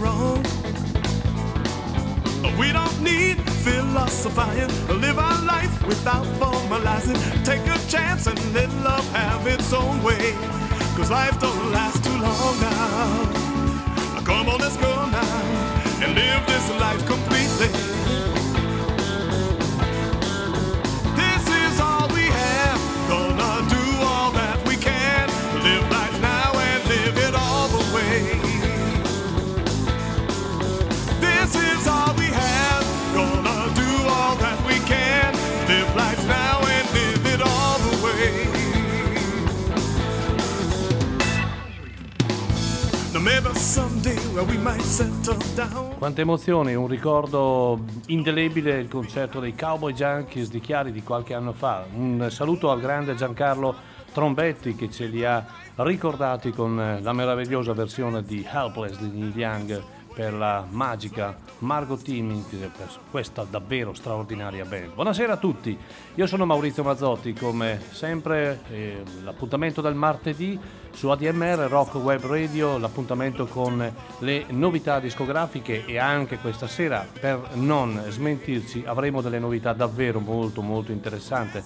wrong. We don't need philosophizing, live our life without formalizing. Take a chance and let love have its own way. Cause life don't last too long now. Come on, let's go now and live this life completely. Quante emozioni, un ricordo indelebile il concerto dei Cowboy Junkies di Chiari di qualche anno fa. Un saluto al grande Giancarlo Trombetti che ce li ha ricordati con la meravigliosa versione di Helpless di Neil Young per la magica Margot Timmy per questa davvero straordinaria band. Buonasera a tutti, io sono Maurizio Mazzotti, come sempre eh, l'appuntamento del martedì su ADMR Rock Web Radio, l'appuntamento con le novità discografiche e anche questa sera per non smentirci avremo delle novità davvero molto molto interessanti,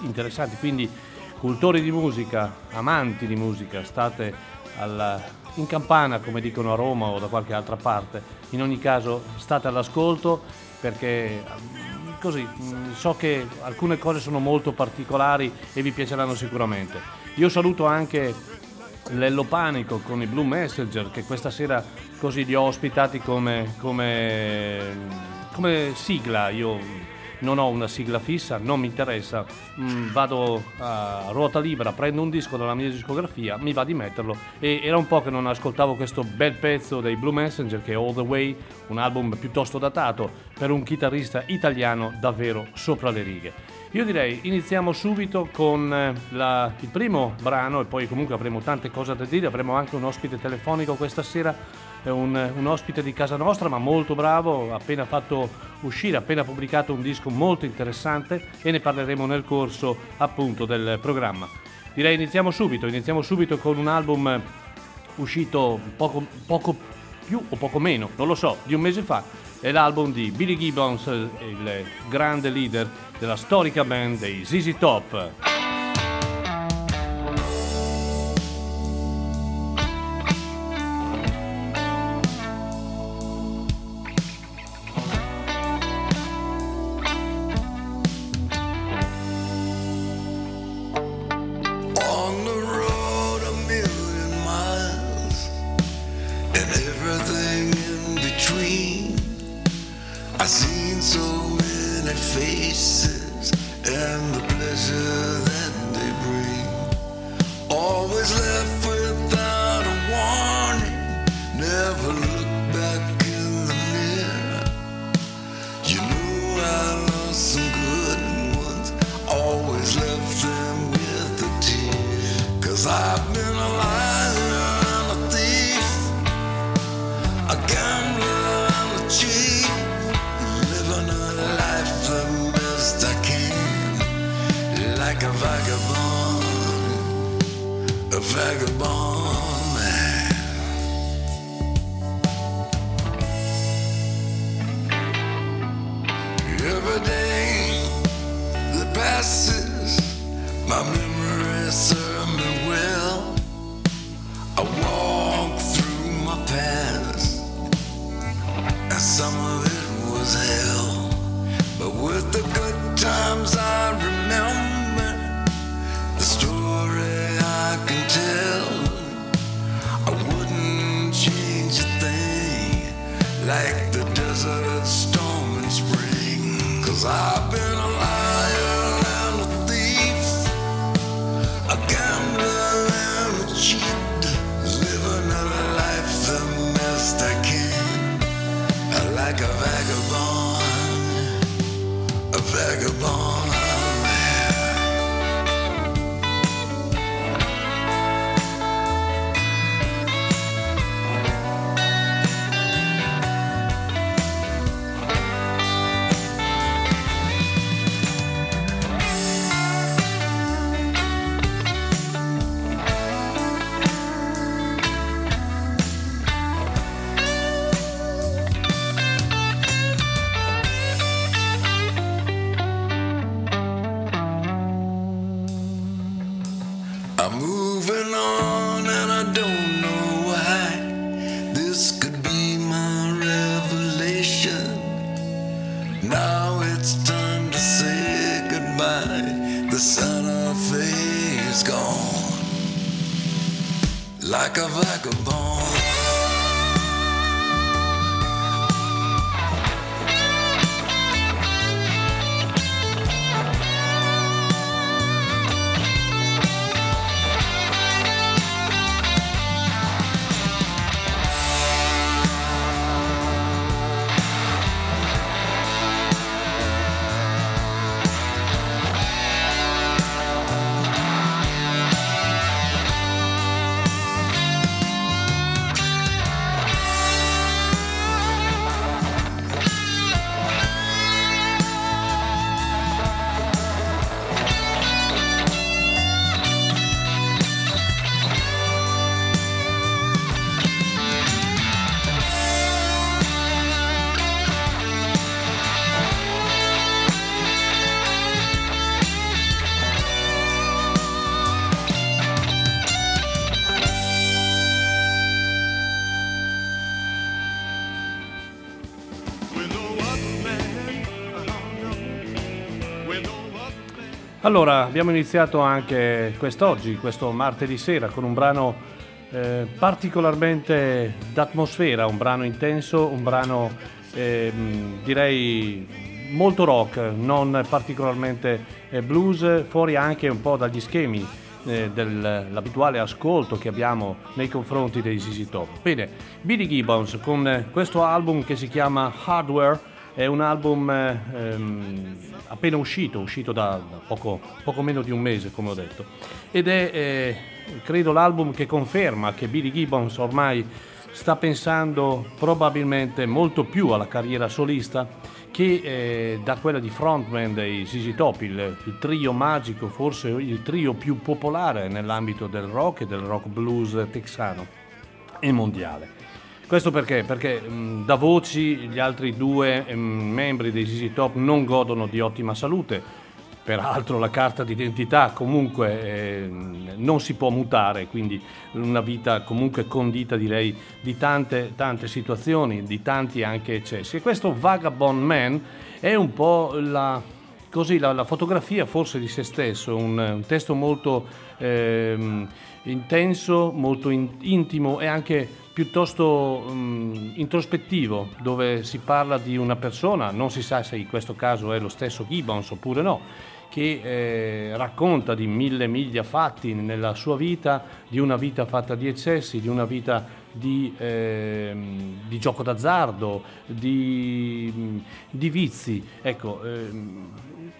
interessanti quindi cultori di musica, amanti di musica, state alla in campana, come dicono a Roma o da qualche altra parte. In ogni caso state all'ascolto perché così so che alcune cose sono molto particolari e vi piaceranno sicuramente. Io saluto anche Lello Panico con i Blue Messenger che questa sera così li ho ospitati come, come, come sigla. Io non ho una sigla fissa, non mi interessa, mm, vado a ruota libera, prendo un disco dalla mia discografia, mi va di metterlo e era un po' che non ascoltavo questo bel pezzo dei Blue Messenger che è All the Way, un album piuttosto datato per un chitarrista italiano davvero sopra le righe. Io direi iniziamo subito con eh, la, il primo brano e poi comunque avremo tante cose da dire, avremo anche un ospite telefonico questa sera è un, un, ospite di casa nostra, ma molto bravo, appena fatto uscire, appena pubblicato un disco molto interessante e ne parleremo nel corso appunto del programma. Direi iniziamo subito, iniziamo subito con un album uscito poco, poco più o poco meno, non lo so, di un mese fa. È l'album di Billy Gibbons, il grande leader della storica band dei ZZ Top. Now it's time to say goodbye. The Santa Fe is gone. Like a vagabond. Allora, abbiamo iniziato anche quest'oggi, questo martedì sera, con un brano eh, particolarmente d'atmosfera, un brano intenso, un brano eh, direi molto rock, non particolarmente eh, blues, fuori anche un po' dagli schemi eh, dell'abituale ascolto che abbiamo nei confronti dei ZZ Top. Bene, Billy Gibbons con questo album che si chiama Hardware è un album ehm, appena uscito, uscito da, poco, poco, meno di un mese, come ho detto. Ed è, eh, credo, l'album che conferma che Billy Gibbons ormai sta pensando probabilmente molto più alla carriera solista che eh, da quella di frontman dei ZZ Top, il, il, trio magico, forse il trio più popolare nell'ambito del rock e del rock blues texano e mondiale. Questo perché? Perché mh, da voci gli altri due mh, membri dei ZZ Top non godono di ottima salute, peraltro la carta d'identità comunque eh, non si può mutare, quindi una vita comunque condita direi di tante, tante situazioni, di tanti anche eccessi. E questo Vagabond Man è un po' la, così, la, la fotografia forse di se stesso, un, un testo molto eh, intenso, molto in, intimo e anche piuttosto um, introspettivo, dove si parla di una persona, non si sa se in questo caso è lo stesso Gibbons oppure no, che eh, racconta di mille miglia fatti nella sua vita, di una vita fatta di eccessi, di una vita di, eh, di gioco d'azzardo, di, di vizi. Ecco, eh,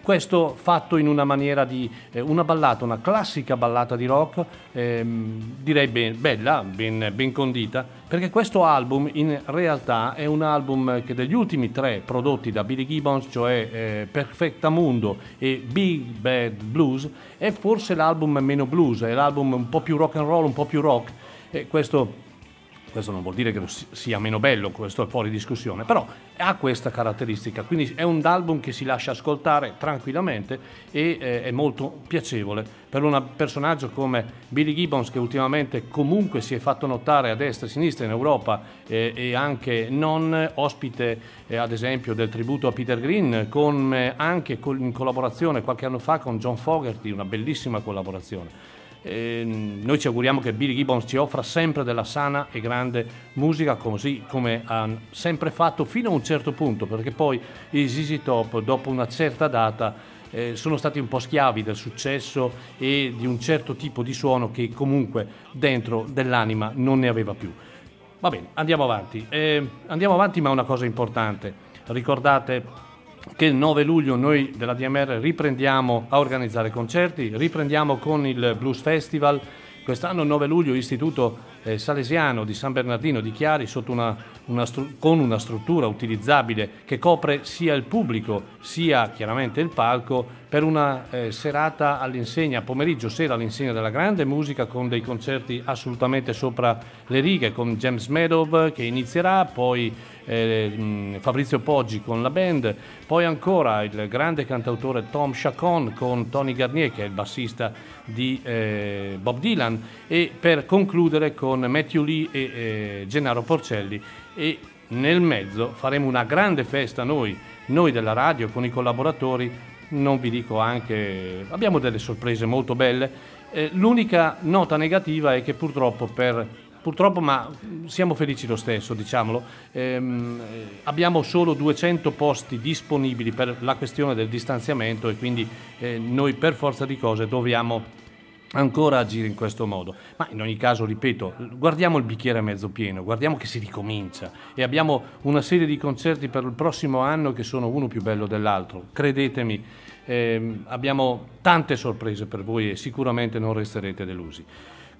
questo fatto in una maniera di eh, una ballata, una classica ballata di rock, ehm, direi ben, bella, ben, ben, condita, perché questo album in realtà è un album che degli ultimi tre prodotti da Billy Gibbons, cioè eh, Perfecta Mundo e Big Bad Blues, è forse l'album meno blues, è l'album un po' più rock and roll, un po' più rock. E questo questo non vuol dire che sia meno bello, questo è fuori discussione, però ha questa caratteristica, quindi è un album che si lascia ascoltare tranquillamente e eh, è molto piacevole per un personaggio come Billy Gibbons che ultimamente comunque si è fatto notare a destra e a sinistra in Europa eh, e anche non ospite eh, ad esempio del tributo a Peter Green, con, eh, anche in collaborazione qualche anno fa con John Fogerty, una bellissima collaborazione. Eh, noi ci auguriamo che Billy Gibbons ci offra sempre della sana e grande musica così come ha sempre fatto fino a un certo punto perché poi i ZZ Top dopo una certa data eh, sono stati un po' schiavi del successo e di un certo tipo di suono che comunque dentro dell'anima non ne aveva più. Va bene, andiamo avanti. Eh, andiamo avanti ma una cosa importante. Ricordate che il 9 luglio noi della DMR riprendiamo a organizzare concerti, riprendiamo con il Blues Festival. Quest'anno il 9 luglio l'Istituto eh, salesiano di San Bernardino di Chiari una, una stru- con una struttura utilizzabile che copre sia il pubblico sia chiaramente il palco per una eh, serata all'insegna, pomeriggio, sera all'insegna della grande musica con dei concerti assolutamente sopra le righe, con James Meadow che inizierà, poi eh, Fabrizio Poggi con la band, poi ancora il grande cantautore Tom Chacon con Tony Garnier che è il bassista di eh, Bob Dylan e per concludere con Matthew Lee e eh, Gennaro Porcelli e nel mezzo faremo una grande festa noi, noi della radio con i collaboratori, non vi dico anche, abbiamo delle sorprese molto belle. Eh, l'unica nota negativa è che purtroppo per purtroppo, ma siamo felici lo stesso, diciamolo, ehm, abbiamo solo 200 posti disponibili per la questione del distanziamento e quindi eh, noi per forza di cose dobbiamo ancora agire in questo modo. Ma in ogni caso, ripeto, guardiamo il bicchiere mezzo pieno, guardiamo che si ricomincia e abbiamo una serie di concerti per il prossimo anno che sono uno più bello dell'altro. Credetemi, ehm, abbiamo tante sorprese per voi e sicuramente non resterete delusi.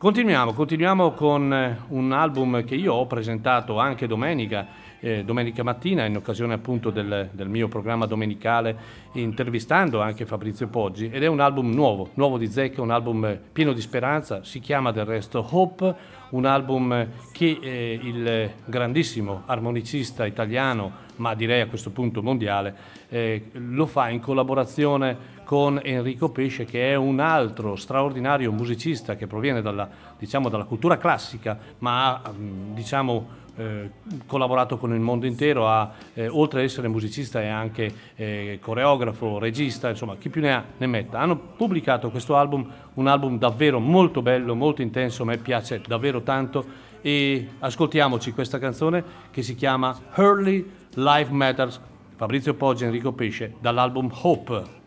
Continuiamo, continuiamo con eh, un album che io ho presentato anche domenica, eh, domenica mattina, in occasione appunto del, del, mio programma domenicale, intervistando anche Fabrizio Poggi, ed è un album nuovo, nuovo di Zecca, un album pieno di speranza, si chiama del resto Hope, un album che eh, il grandissimo armonicista italiano, ma direi a questo punto mondiale, eh, lo fa in collaborazione con Enrico Pesce che è un altro straordinario musicista che proviene dalla, diciamo, dalla cultura classica ma ha mm, diciamo, eh, collaborato con il mondo intero, ha, eh, oltre ad essere musicista è anche eh, coreografo, regista, insomma chi più ne ha ne metta. Hanno pubblicato questo album, un album davvero molto bello, molto intenso, a me piace davvero tanto e ascoltiamoci questa canzone che si chiama Early Life Matters, Fabrizio Poggi Enrico Pesce dall'album Hope.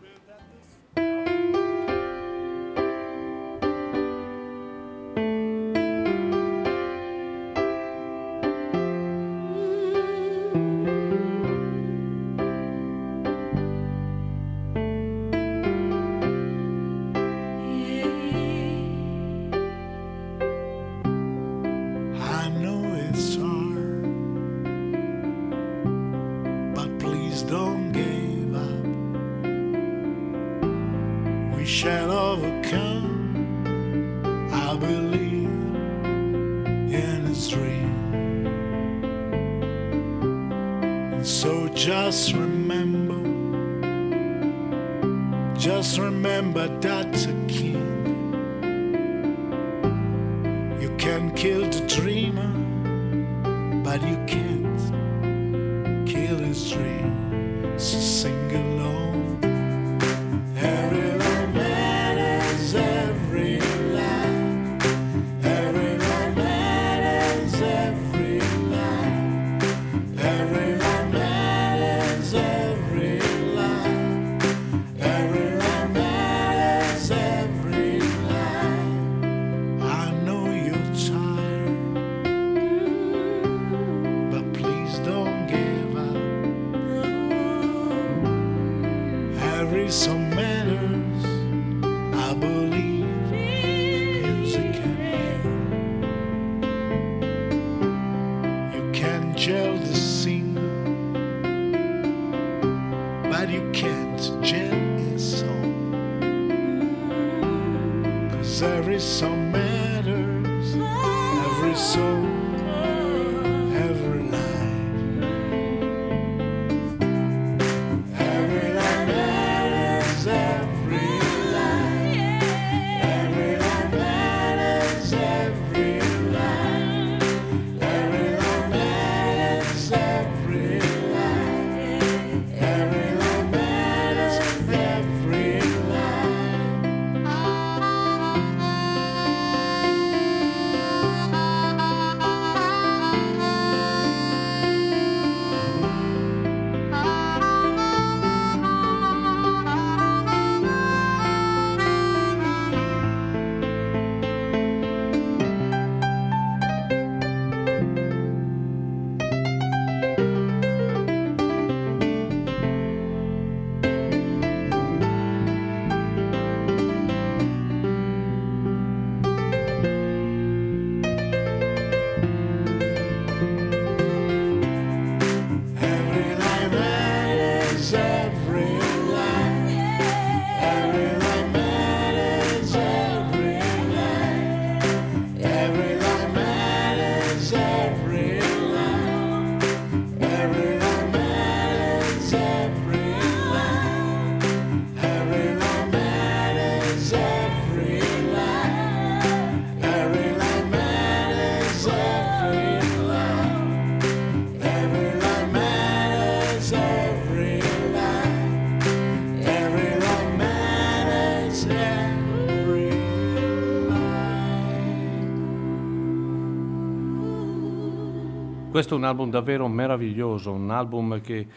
Questo è un album davvero meraviglioso, un album che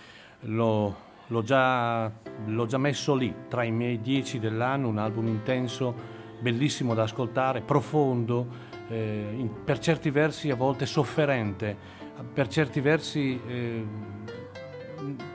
l'ho, l'ho, già, l'ho già messo lì, tra i miei dieci dell'anno, un album intenso, bellissimo da ascoltare, profondo, eh, in, per certi versi a volte sofferente, per certi versi eh,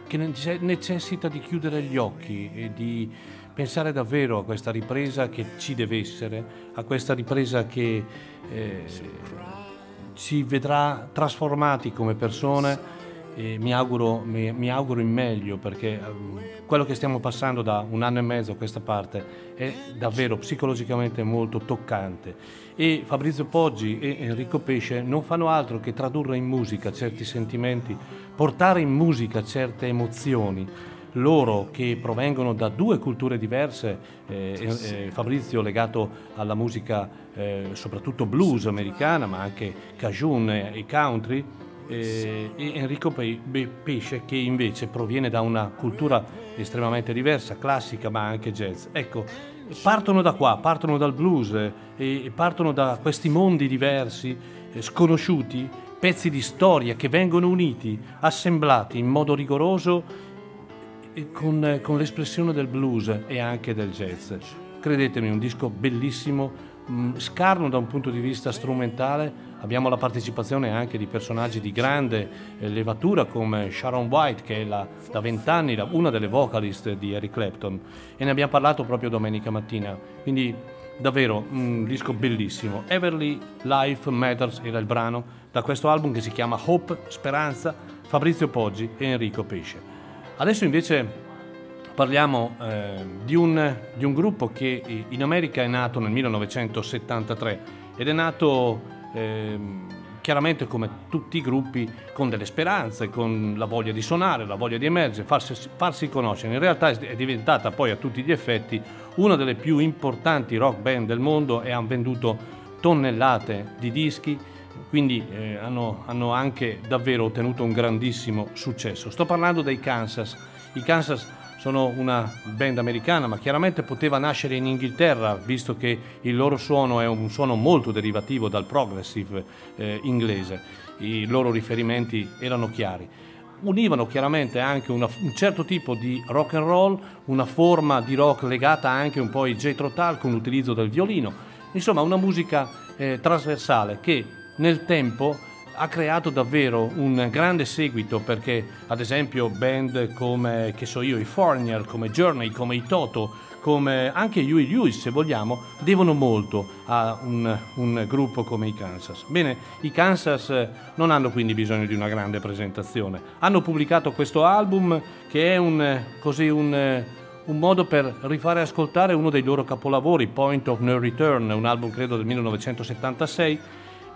che necessita di chiudere gli occhi e di pensare davvero a questa ripresa che ci deve essere, a questa ripresa che... Eh, ci vedrà trasformati come persone e mi auguro, mi, mi auguro in meglio perché um, quello che stiamo passando da un anno e mezzo a questa parte è davvero psicologicamente molto toccante. E Fabrizio Poggi e Enrico Pesce non fanno altro che tradurre in musica certi sentimenti, portare in musica certe emozioni loro che provengono da due culture diverse, eh, eh, Fabrizio legato alla musica eh, soprattutto blues americana, ma anche cajun e country, eh, e Enrico Pesce che invece proviene da una cultura estremamente diversa, classica ma anche jazz. Ecco, partono da qua, partono dal blues e partono da questi mondi diversi, eh, sconosciuti, pezzi di storia che vengono uniti, assemblati in modo rigoroso con, con l'espressione del blues e anche del jazz. Credetemi, un disco bellissimo, mm, scarno da un punto di vista strumentale, abbiamo la partecipazione anche di personaggi di grande eh, levatura come Sharon White che è la, da vent'anni una delle vocalist di Eric Clapton e ne abbiamo parlato proprio domenica mattina, quindi davvero un disco bellissimo. Everly Life Matters era il brano da questo album che si chiama Hope, Speranza, Fabrizio Poggi e Enrico Pesce. Adesso invece parliamo eh, di, un, di, un, gruppo che in America è nato nel 1973 ed è nato eh, chiaramente come tutti i gruppi con delle speranze, con la voglia di suonare, la voglia di emergere, farsi, farsi conoscere. In realtà è diventata poi a tutti gli effetti una delle più importanti rock band del mondo e hanno venduto tonnellate di dischi quindi eh, hanno, hanno, anche davvero ottenuto un grandissimo successo. Sto parlando dei Kansas. I Kansas sono una band americana, ma chiaramente poteva nascere in Inghilterra, visto che il loro suono è un suono molto derivativo dal progressive eh, inglese. I loro riferimenti erano chiari univano chiaramente anche una, un certo tipo di rock and roll, una forma di rock legata anche un po' ai Jethro Tull con l'utilizzo del violino, insomma una musica eh, trasversale che nel tempo ha creato davvero un grande seguito perché ad esempio band come che so io i Foreigner, come Journey, come i Toto, come anche Huey Lewis se vogliamo, devono molto a un, un, gruppo come i Kansas. Bene, i Kansas non hanno quindi bisogno di una grande presentazione. Hanno pubblicato questo album che è un, così un, un modo per rifare ascoltare uno dei loro capolavori, Point of No Return, un album credo del 1976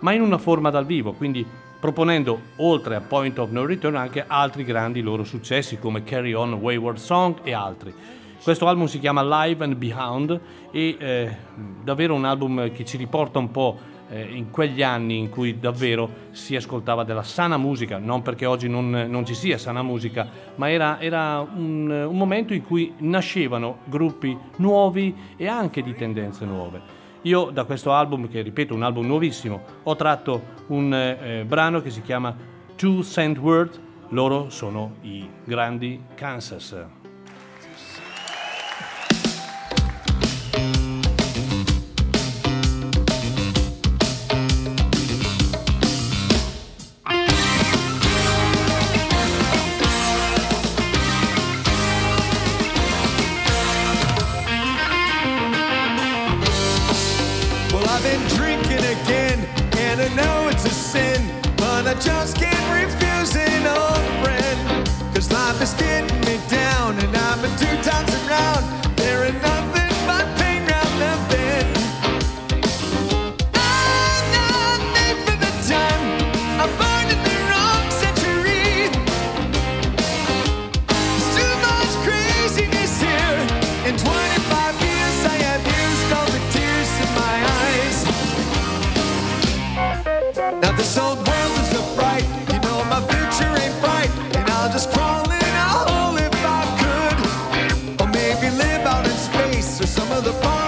ma in una forma dal vivo, quindi proponendo oltre a Point of No Return anche altri grandi loro successi come Carry On Wayward Song e altri. Questo album si chiama Live and Behind e eh, davvero un album che ci riporta un po' eh, in quegli anni in cui davvero si ascoltava della sana musica, non perché oggi non, non ci sia sana musica, ma era, era un, un momento in cui nascevano gruppi nuovi e anche di tendenze nuove. Io da questo album, che ripeto un album nuovissimo, ho tratto un eh, brano che si chiama Two Cent Word, loro sono i grandi Kansas.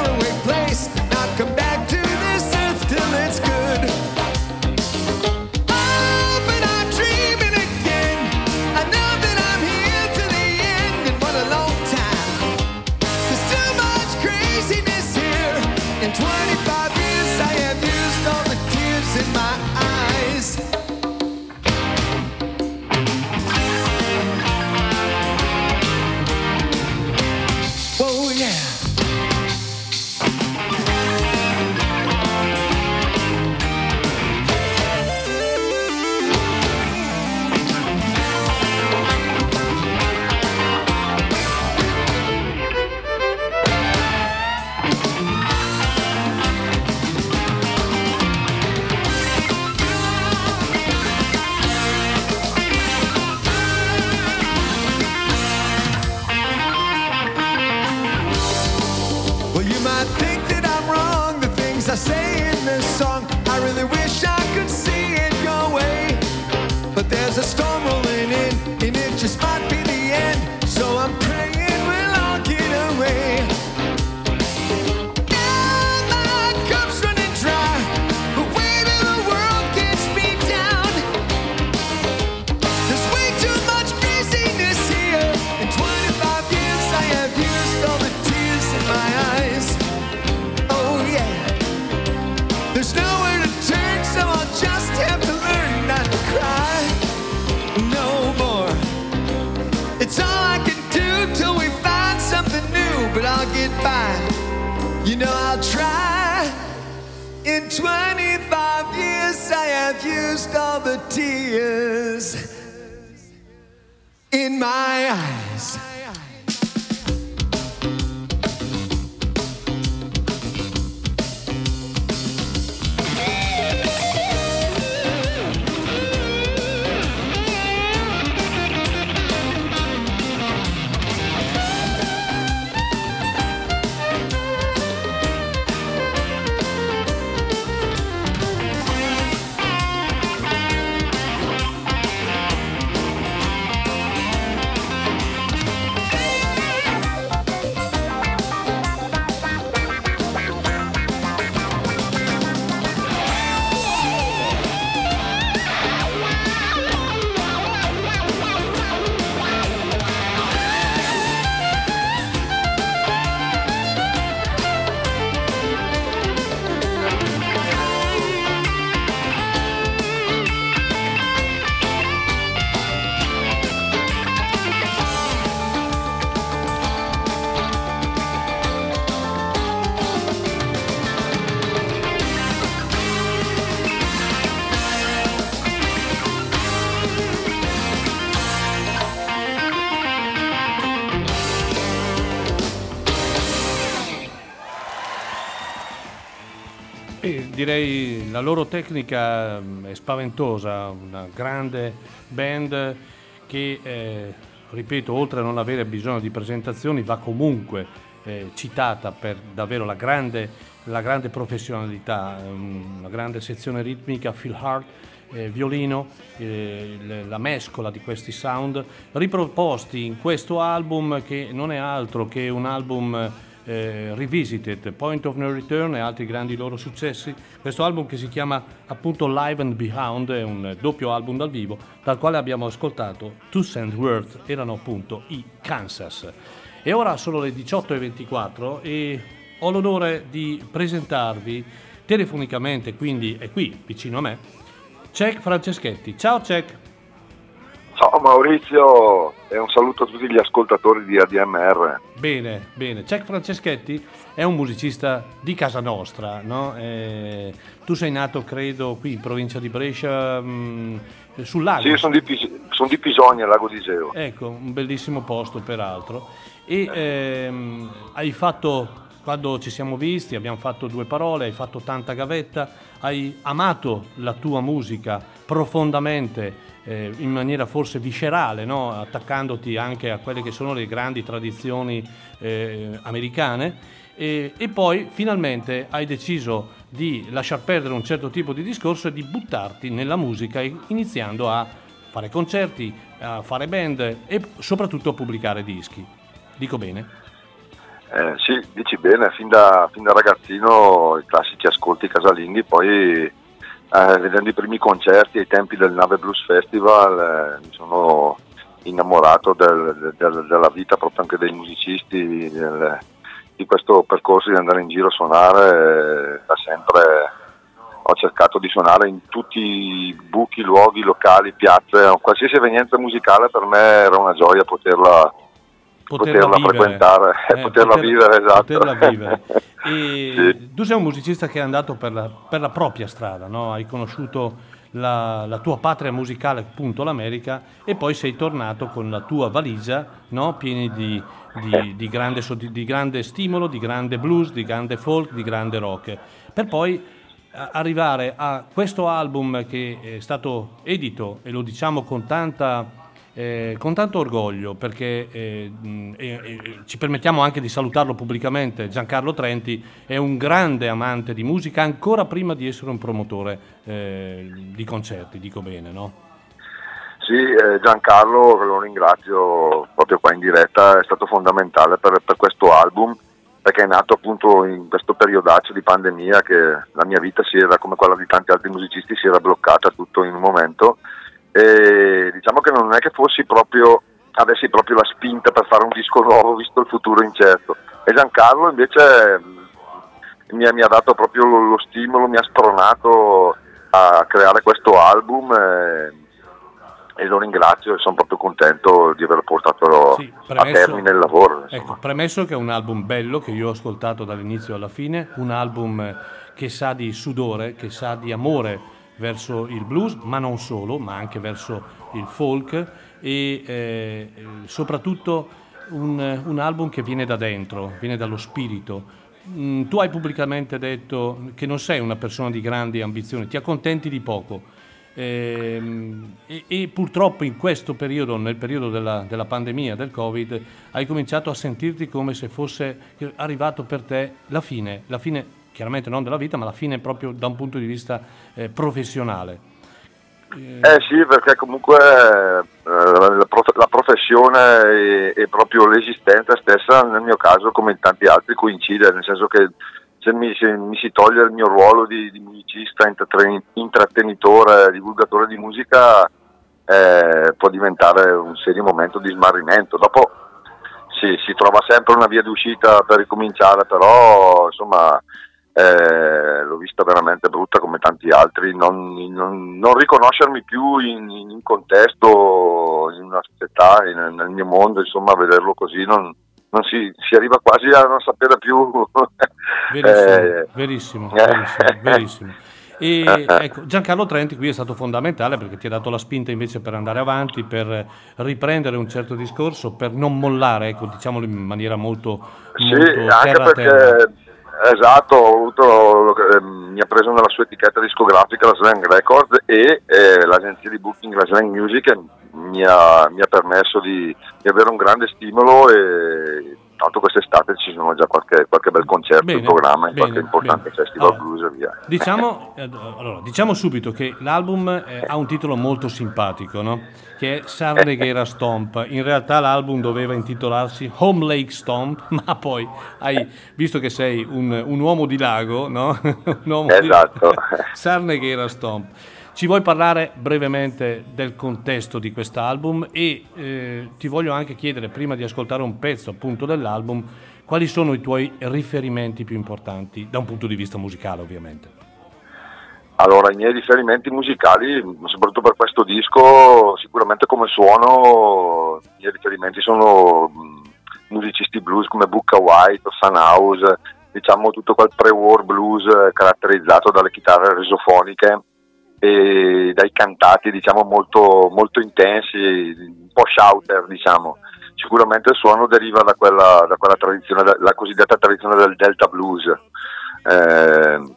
faraway place. in my eyes. Direi la loro tecnica mm, è spaventosa, una grande band che, eh, ripeto, oltre a non avere bisogno di presentazioni, va comunque eh, citata per davvero la grande, la grande professionalità, una grande sezione ritmica, Phil Hart, eh, violino, eh, la mescola di questi sound riproposti in questo album che non è altro che un album eh, Revisited, Point of No Return e altri grandi loro successi. Questo album che si chiama appunto Live and Behind è un doppio album dal vivo dal quale abbiamo ascoltato Two Cent Worth, erano appunto i Kansas. E ora sono le 18.24 e ho l'onore di presentarvi telefonicamente, quindi è qui vicino a me, Cech Franceschetti. Ciao Cech! Ciao Maurizio e un saluto a tutti gli ascoltatori di ADMR. Bene, bene. Cech Franceschetti è un musicista di casa nostra, no? eh, tu sei nato, credo, qui in provincia di Brescia, mh, mm, sul lago. Sì, sono di, Pis- son di Pisogna, lago di Iseo. Ecco, un bellissimo posto peraltro. E ehm, hai fatto quando ci siamo visti abbiamo fatto due parole, hai fatto tanta gavetta, hai amato la tua musica profondamente eh, in maniera forse viscerale, no? attaccandoti anche a quelle che sono le grandi tradizioni eh, americane. E, e, poi finalmente hai deciso di lasciar perdere un certo tipo di discorso e di buttarti nella musica, iniziando a fare concerti, a fare band e soprattutto a pubblicare dischi. Dico bene? Eh, sì, dici bene, fin da, fin da, ragazzino i classici ascolti casalinghi, poi eh, vedendo i primi concerti ai tempi del Nave Blues Festival eh, mi sono innamorato del, del, della vita proprio anche dei musicisti, del, di questo percorso di andare in giro a suonare, eh, da sempre ho cercato di suonare in tutti i buchi, luoghi, locali, piazze, qualsiasi evenienza musicale per me era una gioia poterla, poterla, poterla frequentare, eh, poterla poter, vivere, esatto. Poterla vivere. sì. Tu sei un musicista che è andato per la, per la propria strada, no? hai conosciuto la, la, tua patria musicale, appunto l'America, e poi sei tornato con la tua valigia no? piena di, di, di, grande, di grande stimolo, di grande blues, di grande folk, di grande rock, per poi arrivare a questo album che è stato edito e lo diciamo con, tanta, eh, con tanto orgoglio perché eh, eh, ci permettiamo anche di salutarlo pubblicamente, Giancarlo Trenti è un grande amante di musica ancora prima di essere un promotore eh, di concerti, dico bene, no? Sì, eh, Giancarlo, lo ringrazio proprio qua in diretta, è stato fondamentale per, per questo album perché è nato appunto in questo periodaccio di pandemia che la mia vita si era, come quella di tanti altri musicisti, si era bloccata tutto in un momento e diciamo che non è che fossi proprio, avessi proprio la spinta per fare un disco nuovo visto il futuro incerto e Giancarlo invece mi, mi ha dato proprio lo, lo, stimolo, mi ha spronato a creare questo album. E, e lo ringrazio e sono proprio contento di averlo portato sì, premesso, a termine il lavoro. Ecco, premesso che è un album bello che io ho ascoltato dall'inizio alla fine, un album che sa di sudore, che sa di amore verso il blues, ma non solo, ma anche verso il folk e eh, soprattutto un, un, album che viene da dentro, viene dallo spirito. Mm, tu hai pubblicamente detto che non sei una persona di grandi ambizioni, ti accontenti di poco Ehm, e, e, purtroppo in questo periodo, nel periodo della, della, pandemia, del Covid, hai cominciato a sentirti come se fosse arrivato per te la fine, la fine chiaramente non della vita, ma la fine proprio da un punto di vista eh, professionale. Eh sì, perché comunque eh, la, prof- la, professione e, e, proprio l'esistenza stessa, nel mio caso come in tanti altri, coincide, nel senso che se mi, se mi, si toglie il mio ruolo di, di musicista, intrattenitore, divulgatore di musica, eh, può diventare un serio momento di smarrimento. Dopo sì, si trova sempre una via d'uscita per ricominciare, però insomma eh, l'ho vista veramente brutta come tanti altri, non, non, non riconoscermi più in, in, contesto, in una società, in, nel mio mondo, insomma vederlo così non, non si, si, arriva quasi a non sapere più. verissimo, eh, verissimo, verissimo, verissimo. E ecco, Giancarlo Trenti qui è stato fondamentale perché ti ha dato la spinta invece per andare avanti, per riprendere un certo discorso, per non mollare, ecco, diciamolo in maniera molto, sì, molto anche terra perché. Esatto, avuto, eh, mi ha preso nella sua etichetta discografica la Slang Records e eh, l'agenzia di booking, la Slang Music, mi ha, mi ha permesso di, di, avere un grande stimolo e tanto quest'estate ci sono già qualche, qualche bel concerto bene, in programma bene, qualche importante bene. festival allora, blues e via. Diciamo, eh, allora, diciamo subito che l'album eh, ha un titolo molto simpatico, no? che è Sarneghera Stomp. In realtà l'album doveva intitolarsi Home Lake Stomp, ma poi hai visto che sei un, un uomo di lago, no? un uomo esatto. Di... Sarneghera Stomp. Ci vuoi parlare brevemente del contesto di quest'album e eh, ti voglio anche chiedere, prima di ascoltare un pezzo appunto dell'album, quali sono i tuoi riferimenti più importanti da un punto di vista musicale ovviamente? Allora, i miei riferimenti musicali, soprattutto per questo disco, sicuramente come suono, i miei riferimenti sono musicisti blues come Bucca White o Sun House, diciamo tutto quel pre-war blues caratterizzato dalle chitarre risofoniche e dai cantati diciamo molto, molto intensi, un po' shouter diciamo. Sicuramente il suono deriva da quella, da quella tradizione, la cosiddetta tradizione del Delta Blues. Eh,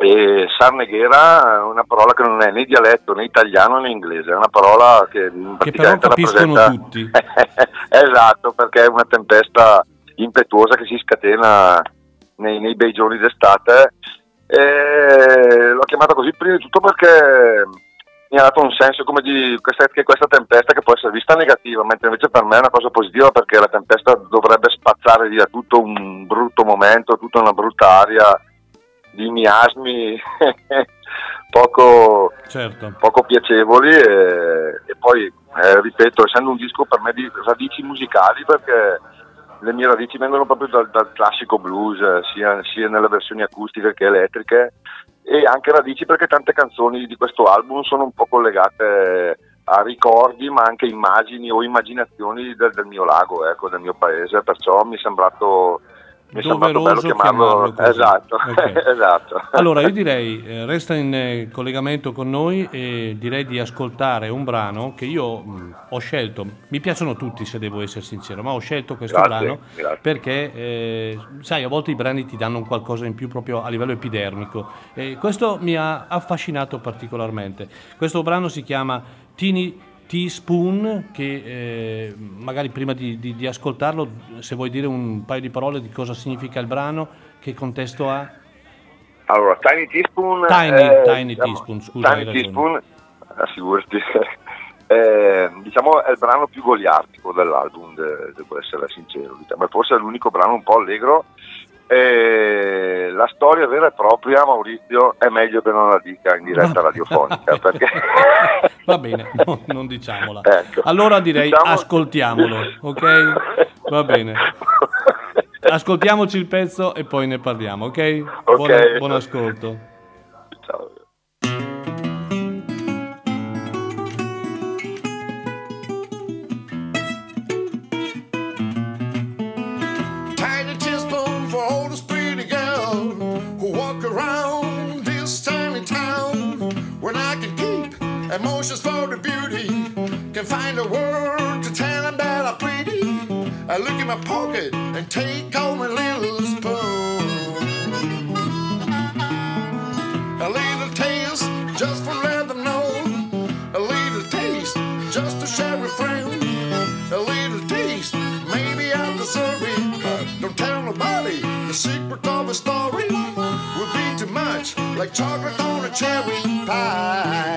e Sarneghera è una parola che non è né dialetto né italiano né inglese, è una parola che, che però capiscono rappresenta... tutti. esatto, perché è una tempesta impetuosa che si scatena nei, nei bei giorni d'estate e l'ho chiamata così prima di tutto perché mi ha dato un senso come di questa, che questa tempesta che può essere vista negativa, mentre invece per me è una cosa positiva perché la tempesta dovrebbe spazzare via tutto un brutto momento, tutta una brutta aria di miasmi poco, certo. poco, piacevoli e, e poi, eh, ripeto, essendo un disco per me di radici musicali perché le mie radici vengono proprio dal, dal classico blues, sia, sia, nelle versioni acustiche che elettriche, e anche radici perché tante canzoni di questo album sono un po' collegate a ricordi, ma anche immagini o immaginazioni del, del mio lago, ecco, del mio paese, perciò mi è sembrato mi bello chiamarlo, chiamarlo esatto, okay. esatto. Allora io direi eh, resta in eh, collegamento con noi e direi di ascoltare un brano che io mh, ho scelto, mi piacciono tutti se devo essere sincero, ma ho scelto questo Grazie, brano grazie. perché eh, sai a volte i brani ti danno un qualcosa in più proprio a livello epidermico e questo mi ha affascinato particolarmente. Questo brano si chiama Tini Teaspoon che eh, magari prima di, di, di, ascoltarlo se vuoi dire un paio di parole di cosa significa il brano, che contesto ha? Allora, Tiny Teaspoon Tiny, eh, Tiny diciamo, Teaspoon, scusa Tiny Teaspoon, figurati eh, diciamo è il brano più goliartico dell'album, de, devo essere sincero diciamo, forse è l'unico brano un po' allegro e la storia vera e propria, Maurizio, è meglio che non la dica in diretta radiofonica. perché... Va bene, no, non diciamola. Ecco. Allora direi Diciamo- ascoltiamolo, ok? Va bene. Ascoltiamoci il pezzo e poi ne parliamo, ok? Ok. Buon, buon ascolto. And take home a little spoon. A little taste just for let them know. A little taste just to share with friends. A little taste, maybe I deserve it. But don't tell nobody the secret of the story. Would be too much, like chocolate on a cherry pie.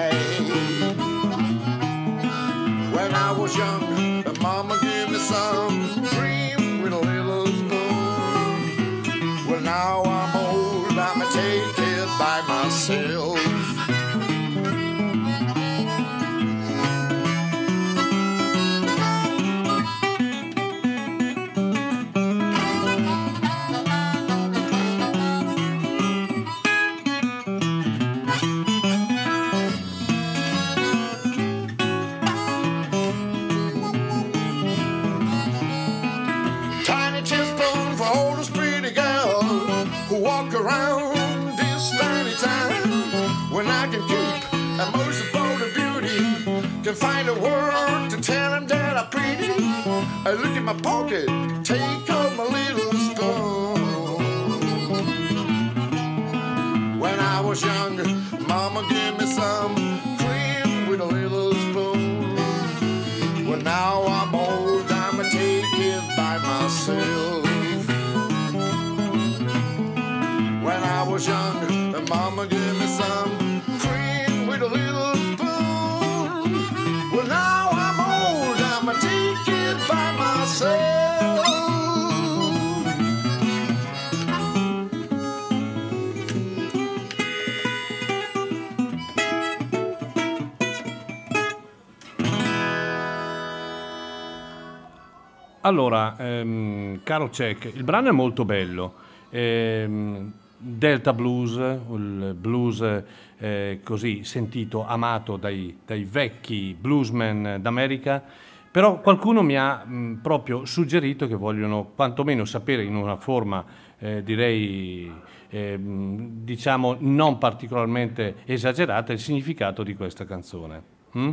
Allora, ehm, caro Cech, il brano è molto bello. Ehm, Delta Blues, il blues eh, così sentito, amato dai, dai vecchi bluesmen d'America, però qualcuno mi ha mh, proprio suggerito che vogliono quantomeno sapere in una forma, eh, direi, ehm, diciamo, non particolarmente esagerata il significato di questa canzone. Mm?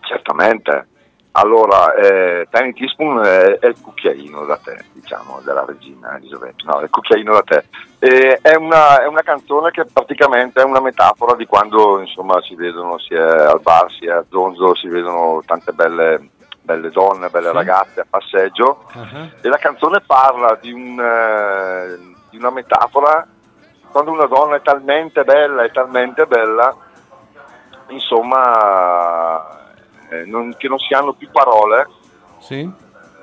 Certamente. Allora, eh, Tiny Teaspoon è, è il cucchiaino da te, diciamo, della regina Elisabetta. No, è il cucchiaino da te. E è, una, è una canzone che praticamente è una metafora di quando insomma si vedono sia al bar sia a Zonzo, si vedono tante belle, belle donne, belle Sì. ragazze a passeggio. Ah, E la canzone parla di, un, eh, di una metafora quando una donna è talmente bella, è talmente bella, insomma, eh, non- che non si hanno più parole Sì?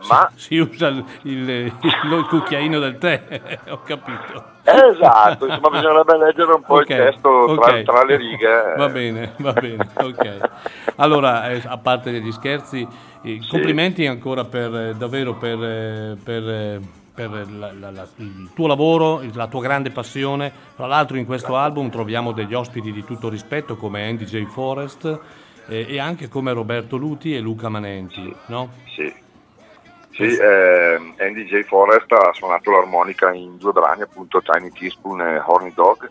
ma si, si usa il, il, il, cucchiaino del tè, ho capito. Esatto, insomma bisognerebbe leggere un po' Ok, il testo tra, ok. tra le righe. Va bene, va bene, ok. Allora, eh, a parte degli scherzi, eh, complimenti ancora per eh, davvero per, eh, per, eh, per la- la- la- il tuo lavoro, la tua grande passione. Tra l'altro in questo album troviamo degli ospiti di tutto rispetto come Andy J. Forrest eh, e anche come Roberto Luti e Luca Manenti, no? Sì, sì eh, Andy J. Forrest ha suonato l'armonica in due brani, appunto Tiny Teaspoon e Horny Dog,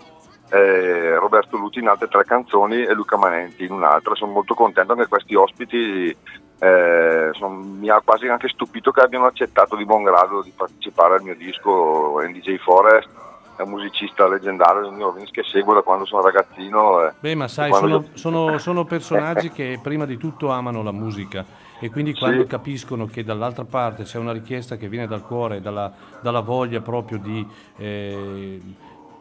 eh, Roberto Luti in altre tre canzoni e Luca Manenti in un'altra. Sono molto contento che questi ospiti eh, son- mi ha quasi anche stupito che abbiano accettato di buon grado di partecipare al mio disco. Andy J. Forrest è un musicista leggendario di New Orleans che seguo da quando sono ragazzino. eh. Beh, ma sai, sono, io- sono- sono personaggi che prima di tutto amano la musica e quindi quando Sì. capiscono che dall'altra parte c'è una richiesta che viene dal cuore, dalla, dalla voglia proprio di, eh,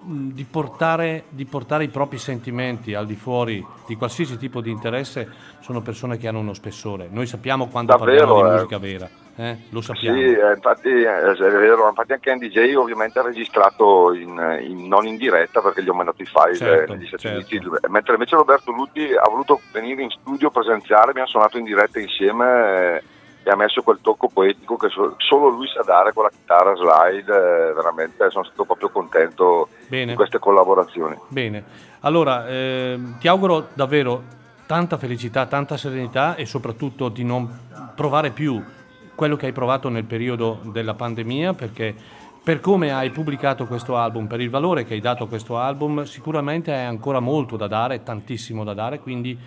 di portare, di portare i propri sentimenti al di fuori di qualsiasi tipo di interesse, sono persone che hanno uno spessore. Noi sappiamo quando Davvero, parliamo di eh. musica vera, eh? lo sappiamo. Sì, eh, infatti eh, è vero, infatti anche Andy J ovviamente ha registrato in, in- non in diretta perché gli ho mandato i file Certo, eh, negli Stati certo. Uniti, mentre invece Roberto Lutti ha voluto venire in studio, presenziare, abbiamo suonato in diretta insieme eh, e ha messo quel tocco poetico che so- solo lui sa dare con la chitarra slide, eh, veramente sono stato proprio contento Bene. di queste collaborazioni. Bene, allora ehm, ti auguro davvero tanta felicità, tanta serenità e soprattutto di non provare più quello che hai provato nel periodo della pandemia perché per come hai pubblicato questo album, per il valore che hai dato a questo album, sicuramente hai ancora molto da dare, tantissimo da dare, quindi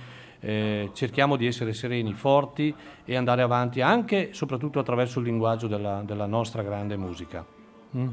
eh, cerchiamo di essere sereni, forti e andare avanti anche e soprattutto attraverso il linguaggio della, della nostra grande musica. Mm?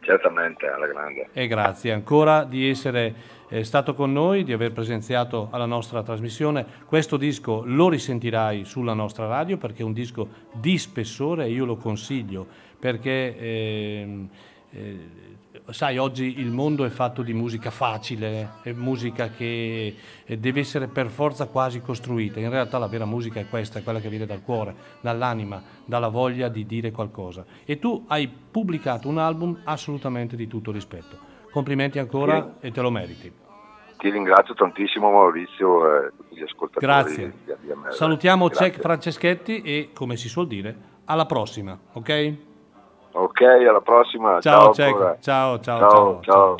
Certamente, alla grande. E grazie ancora di essere eh, stato con noi, di aver presenziato alla nostra trasmissione. Questo disco lo risentirai sulla nostra radio perché è un disco di spessore e io lo consiglio perché, ehm, eh, sai, oggi il mondo è fatto di musica facile, è musica che eh, deve essere per forza quasi costruita. In realtà la vera musica è questa, è quella che viene dal cuore, dall'anima, dalla voglia di dire qualcosa. E tu hai pubblicato un album assolutamente di tutto rispetto. Complimenti ancora e te lo meriti. Ti ringrazio tantissimo Maurizio e gli ascoltatori Grazie. di ADMR. Salutiamo Grazie. Cech Franceschetti e, come si suol dire, alla prossima, ok? Ok, alla prossima. Ciao, Ciao. Ciao, ciao, ciao, ciao, ciao.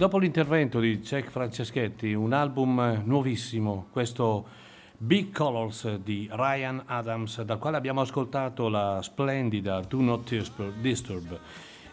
Dopo l'intervento di Cech Franceschetti, un album nuovissimo, questo Big Colors di Ryan Adams, dal quale abbiamo ascoltato la splendida Do Not Disturb.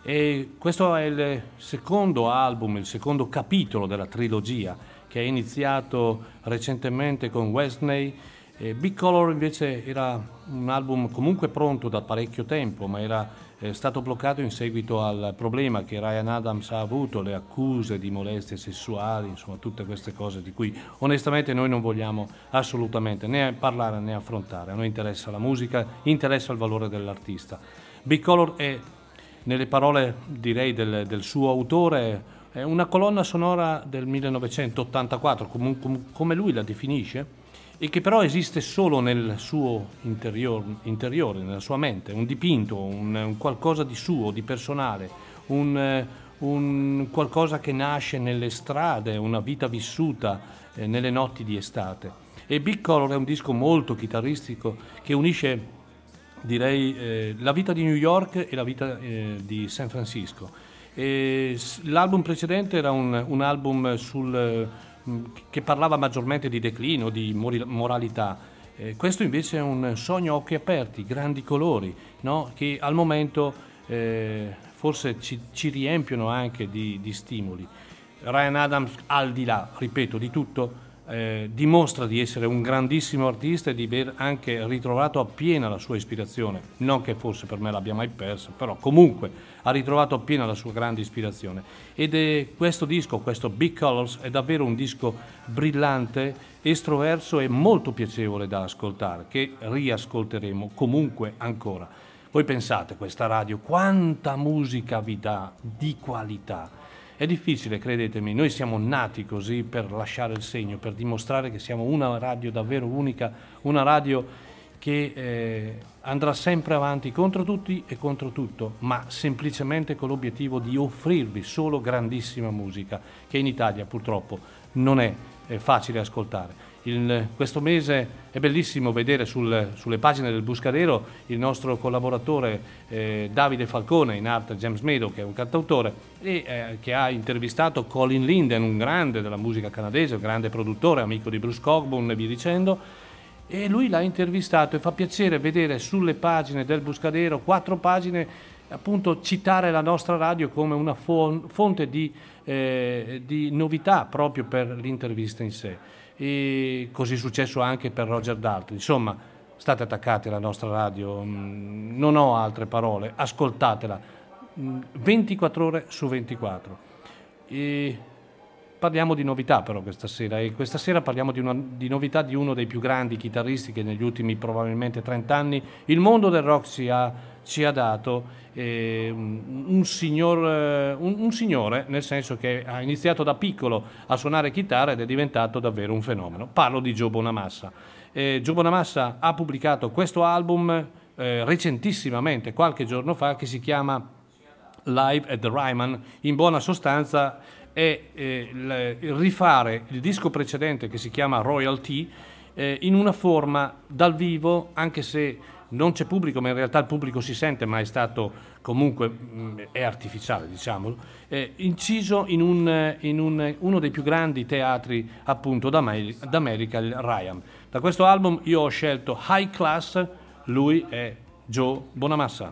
E questo è il secondo album, il secondo capitolo della trilogia che è iniziato recentemente con Wesley. Big Color invece era un album comunque pronto da parecchio tempo, ma era è stato bloccato in seguito al problema che Ryan Adams ha avuto, le accuse di molestie sessuali, insomma tutte queste cose di cui onestamente noi non vogliamo assolutamente né parlare né affrontare. A noi interessa la musica, interessa il valore dell'artista. Big Color è, nelle parole direi del, del suo autore, una colonna sonora del 1984, com- com- come lui la definisce e che però esiste solo nel suo interior, interiore, nella sua mente, un dipinto, un, un qualcosa di suo, di personale, un, un, qualcosa che nasce nelle strade, una vita vissuta eh, nelle notti di estate. E Big Color è un disco molto chitarristico che unisce, direi, eh, la vita di New York e la vita eh, di San Francisco. E l'album precedente era un, un album sul che parlava maggiormente di declino, di moralità. Eh, questo invece è un sogno a occhi aperti, grandi colori, no? che al momento eh, forse ci, ci, riempiono anche di, di, stimoli. Ryan Adams, al di là, ripeto, di tutto, eh, dimostra di essere un grandissimo artista e di aver anche ritrovato appieno la sua ispirazione. Non che forse per me l'abbia mai persa, però comunque ha ritrovato appieno la sua grande ispirazione. Ed è questo disco, questo Big Colors, è davvero un disco brillante, estroverso e molto piacevole da ascoltare, che riascolteremo comunque ancora. Voi pensate, questa radio, quanta musica vi dà di qualità è difficile, credetemi, noi siamo nati così per lasciare il segno, per dimostrare che siamo una radio davvero unica, una radio che eh, andrà sempre avanti contro tutti e contro tutto, ma semplicemente con l'obiettivo di offrirvi solo grandissima musica, che in Italia purtroppo non è, è facile ascoltare. Il, questo mese è bellissimo vedere sul, sulle pagine del Buscadero il nostro collaboratore eh, Davide Falcone, in arte James Meadow, che è un cantautore, e eh, che ha intervistato Colin Linden, un grande della musica canadese, un grande produttore, amico di Bruce Cogburn e via dicendo. E lui l'ha intervistato e fa piacere vedere sulle pagine del Buscadero, quattro pagine, appunto citare la nostra radio come una fonte di, eh, di novità proprio per l'intervista in sé e così è successo anche per Roger Daltrey. Insomma, state attaccati alla nostra radio, mm, non ho altre parole, ascoltatela 24 mm, ore su 24. E parliamo di novità però questa sera e questa sera parliamo di, una, di novità di uno dei più grandi chitarristi che negli ultimi probabilmente 30 anni il mondo del rock ci ha, ci ha dato eh, un, signor, eh, un, un, signore, nel senso che ha iniziato da piccolo a suonare chitarra ed è diventato davvero un fenomeno. Parlo di Joe Bonamassa. Eh, Joe Bonamassa ha pubblicato questo album eh, recentissimamente, qualche giorno fa, che si chiama Live at the Ryman. In buona sostanza è eh, rifare il disco precedente che si chiama Royalty eh, in una forma dal vivo, anche se non c'è pubblico, ma in realtà il pubblico si sente, ma è stato comunque, mm, è artificiale diciamolo, è inciso in, un, in un, uno dei più grandi teatri appunto d'America, il Ryan. Da questo album io ho scelto High Class, lui è Joe Bonamassa.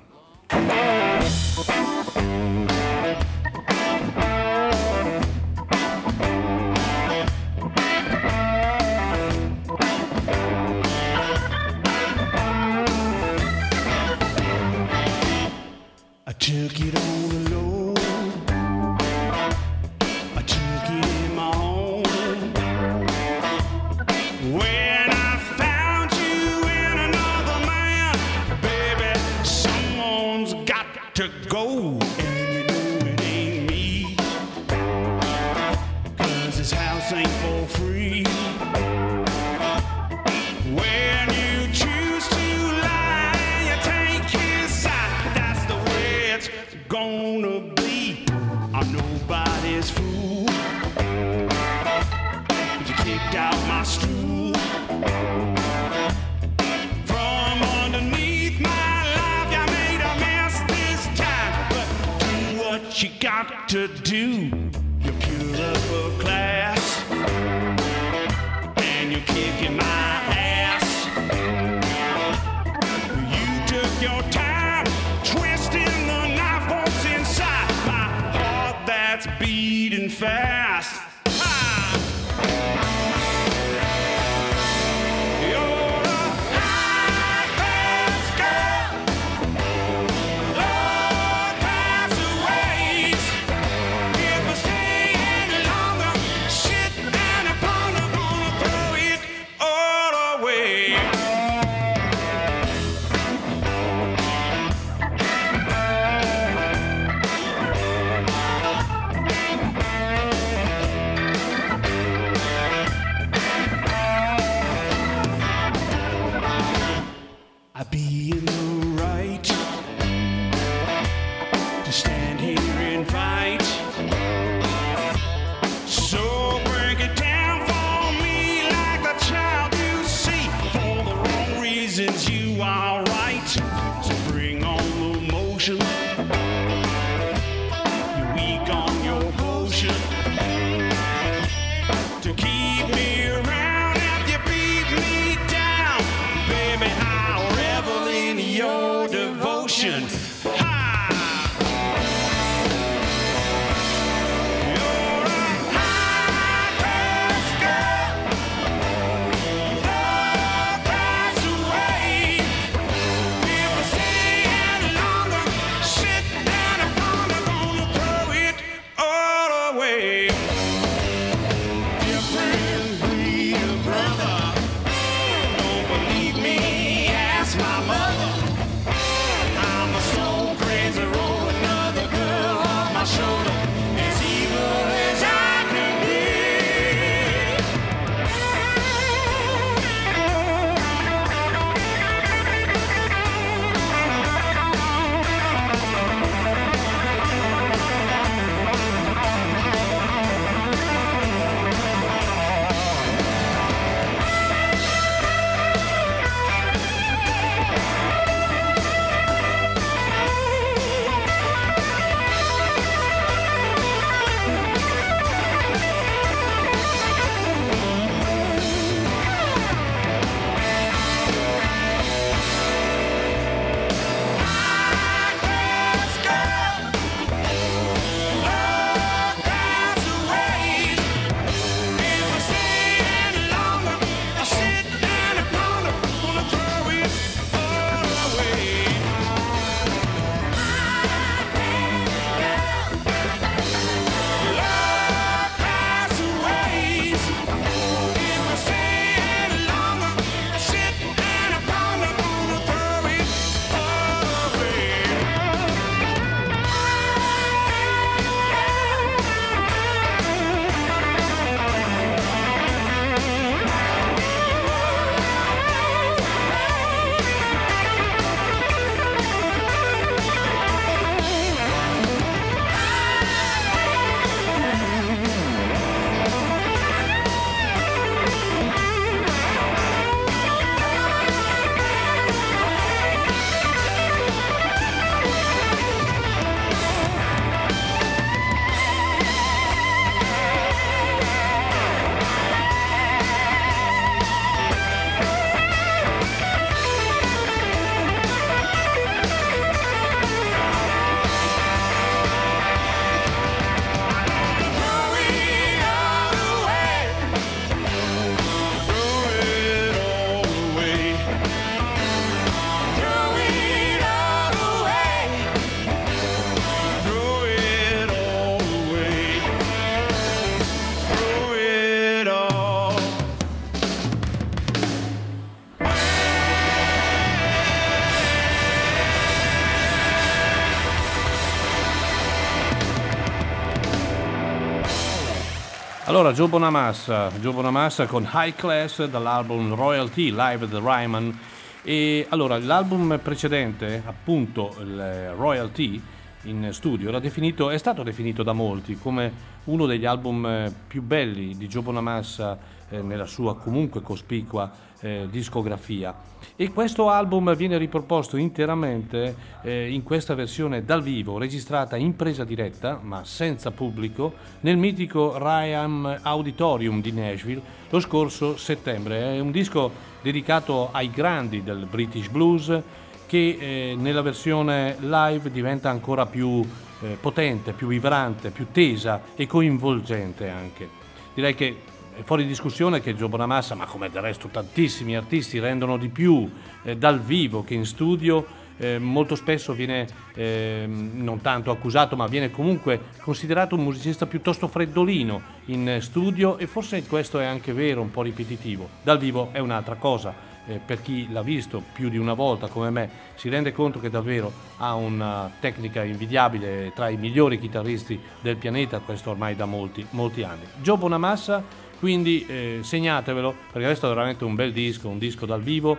Allora, Joe Bonamassa, Joe Bonamassa con High Class dall'album Royalty Live at the Ryman. E allora, l'album precedente, appunto il Royalty in studio, definito, è stato definito da molti come uno degli album più belli di Joe Bonamassa eh, nella sua comunque cospicua eh, discografia. E questo album viene riproposto interamente eh, in questa versione dal vivo, registrata in presa diretta, ma senza pubblico, nel mitico Ryan Auditorium di Nashville lo scorso settembre. È un disco dedicato ai grandi del British Blues che eh, nella versione live diventa ancora più eh, potente, più vibrante, più tesa e coinvolgente anche. Direi che è fuori discussione che Gio Bonamassa, ma come del resto tantissimi artisti, rendono di più eh, dal vivo che in studio. Eh, molto spesso viene eh, non tanto accusato, ma viene comunque considerato un musicista piuttosto freddolino in studio e forse questo è anche vero, un po' ripetitivo. Dal vivo è un'altra cosa eh, per chi l'ha visto più di una volta come me si rende conto che davvero ha una tecnica invidiabile tra i migliori chitarristi del pianeta, questo ormai da molti, molti anni. Joe Bonamassa, quindi eh, segnatevelo perché questo è veramente un bel disco, un disco dal vivo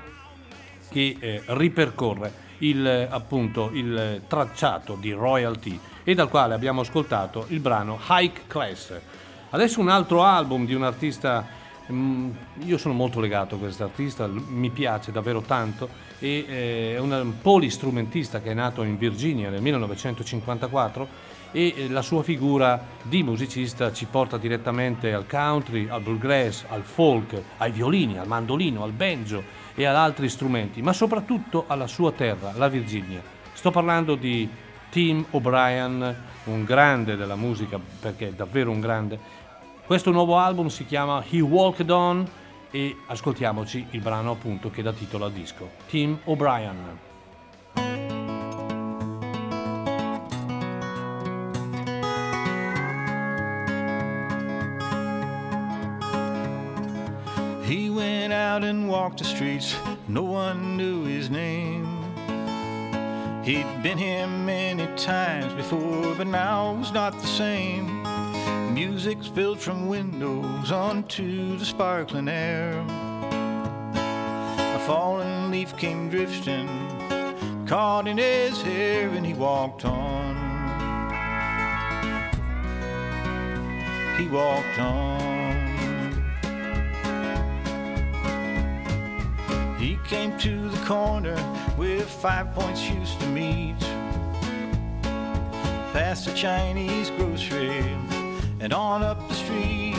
che eh, ripercorre il, appunto, il tracciato di royalty e dal quale abbiamo ascoltato il brano Hike Class. Adesso un altro album di un artista Mm, io sono molto legato a questo artista, mi piace davvero tanto eh, è un polistrumentista che è nato in Virginia nel 1954 e eh, la sua figura di musicista ci porta direttamente al country, al bluegrass, al folk, ai violini, al mandolino, al banjo e ad altri strumenti, ma soprattutto alla sua terra, la Virginia. Sto parlando di Tim O'Brien, un grande della musica, perché è davvero un grande, questo nuovo album si chiama He Walked On e ascoltiamoci il brano appunto che dà titolo al disco, Tim O'Brien. Out and walked the streets, no one knew his name. He'd been here many times before, but now was not the same. Music spilled from windows onto the sparkling air. A fallen leaf came drifting, caught in his hair, and he walked on. He walked on. Came to the corner with five points used to meet. Past the Chinese grocery and on up the street.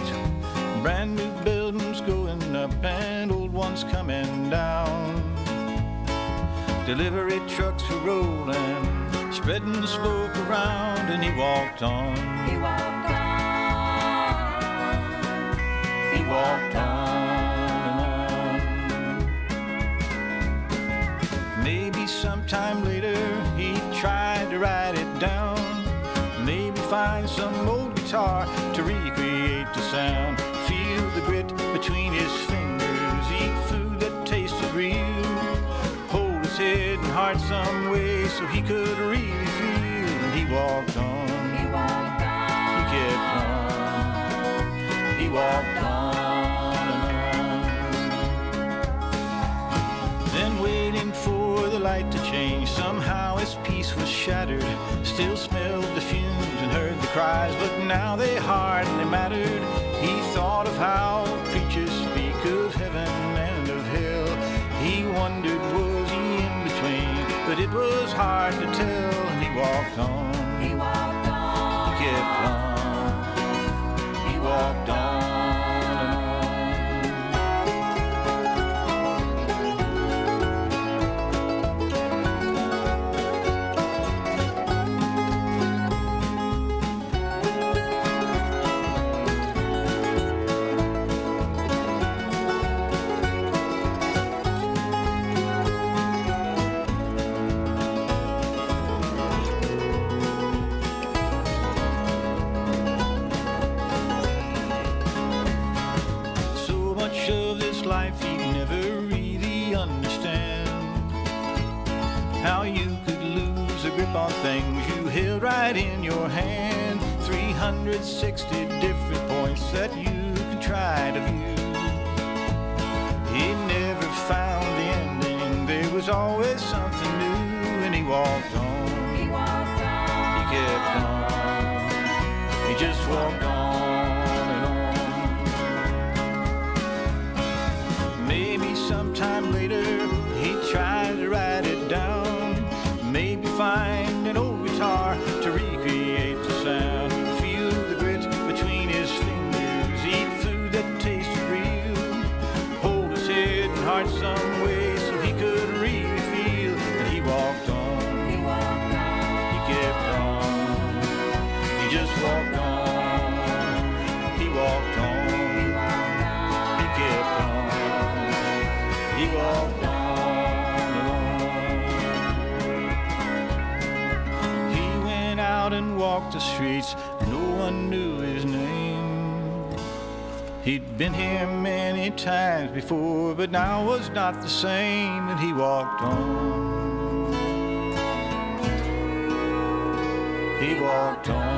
Brand new buildings going up and old ones coming down. Delivery trucks were rolling, spreading the smoke around, and he walked on. He walked on. He walked on Sometime later he tried to write it down. Maybe find some old guitar to recreate the sound. Feel the grit between his fingers, eat food that tasted real. Hold his head and heart some way so he could really feel. And he walked on. He walked on. He kept on. He walked on the light to change, somehow his peace was shattered. Still smelled the fumes and heard the cries, but now they hardly mattered. He thought of how preachers speak of heaven and of hell. He wondered, was he in between? But it was hard to tell, and he walked on. He walked on. He kept on. He walked on. On things you held right in your hand. 360 different points that you could try to view. He never found the ending. There was always something new, and he walked just walked on. He walked on. He kept on. He walked on alone. He went out and walked the streets. No one knew his name. He'd been here many times before, but now was not the same, and he walked on. He walked on.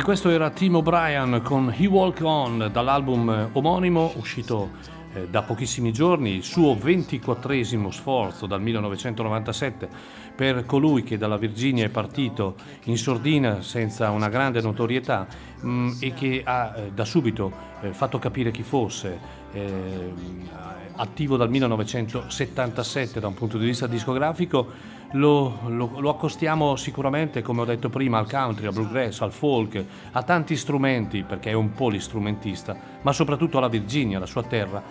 E questo era Tim O'Brien con He Walk On dall'album omonimo uscito eh, da pochissimi giorni, il suo ventiquattresimo sforzo dal 1997 per colui che dalla Virginia è partito in sordina senza una grande notorietà mh, e che ha eh, da subito eh, fatto capire chi fosse, eh, attivo dal 1977 da un punto di vista discografico, lo, lo- lo accostiamo sicuramente, come ho detto prima, al country, al bluegrass, al folk, a tanti strumenti, perché è un polistrumentista, ma soprattutto alla Virginia, la sua terra,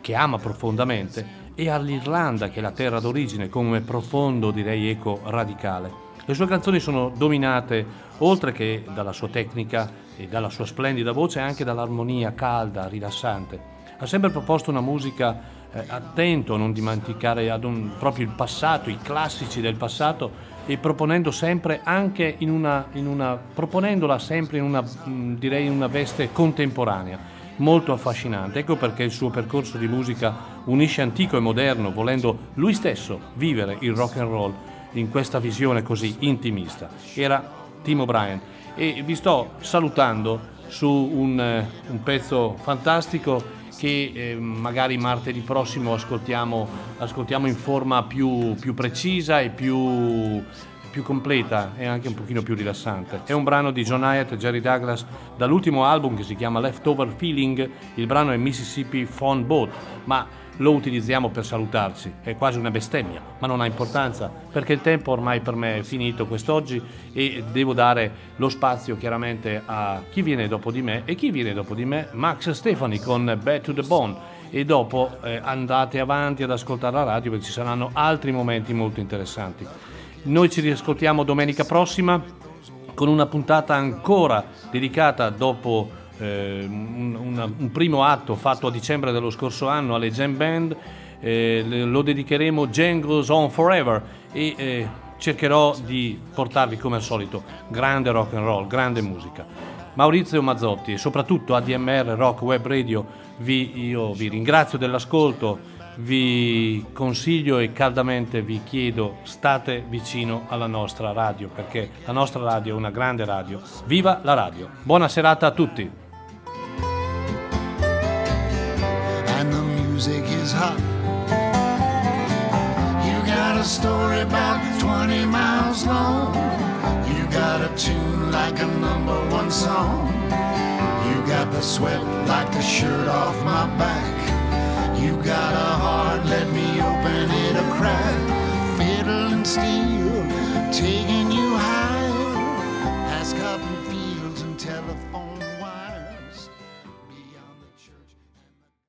che ama profondamente, e all'Irlanda, che è la terra d'origine, come profondo, direi, eco radicale. Le sue canzoni sono dominate, oltre che dalla sua tecnica e dalla sua splendida voce, anche dall'armonia calda, rilassante. Ha sempre proposto una musica eh, attento a non dimenticare un- proprio il passato, i classici del passato e proponendo sempre anche in una, in una proponendola sempre in una mh, direi in una veste contemporanea. Molto affascinante. Ecco perché il suo percorso di musica unisce antico e moderno volendo lui stesso vivere il rock and roll in questa visione così intimista. Era Tim O'Brien. E vi sto salutando su un, eh, un pezzo fantastico che eh, magari martedì prossimo ascoltiamo, ascoltiamo in forma più, più precisa e più, più completa e anche un pochino più rilassante. È un brano di John Hyatt e Jerry Douglas dall'ultimo album che si chiama Leftover Feeling, il brano è Mississippi Phone Boat, ma lo utilizziamo per salutarci, è quasi una bestemmia, ma non ha importanza perché il tempo ormai per me è finito quest'oggi e devo dare lo spazio chiaramente a chi viene dopo di me e chi viene dopo di me, Max Stefani con Back to the Bone e dopo eh, andate avanti ad ascoltare la radio perché ci saranno altri momenti molto interessanti. Noi ci riascoltiamo domenica prossima con una puntata ancora dedicata dopo eh, un, una- un primo atto fatto a dicembre dello scorso anno alle Jam Band. eh, lo dedicheremo Jam Goes On Forever e eh, cercherò di portarvi come al solito grande rock and roll, grande musica. Maurizio Mazzotti e soprattutto ADMR Rock Web Radio, vi, io vi ringrazio dell'ascolto, vi consiglio e caldamente vi chiedo state vicino alla nostra radio perché la nostra radio è una grande radio. Viva la radio! Buona serata a tutti! Music is hot. You got a story about 20 miles long. You got a tune like a number one song. You got the sweat like the shirt off my back. You got a heart, let me open it a crack. Fiddle and steel, taking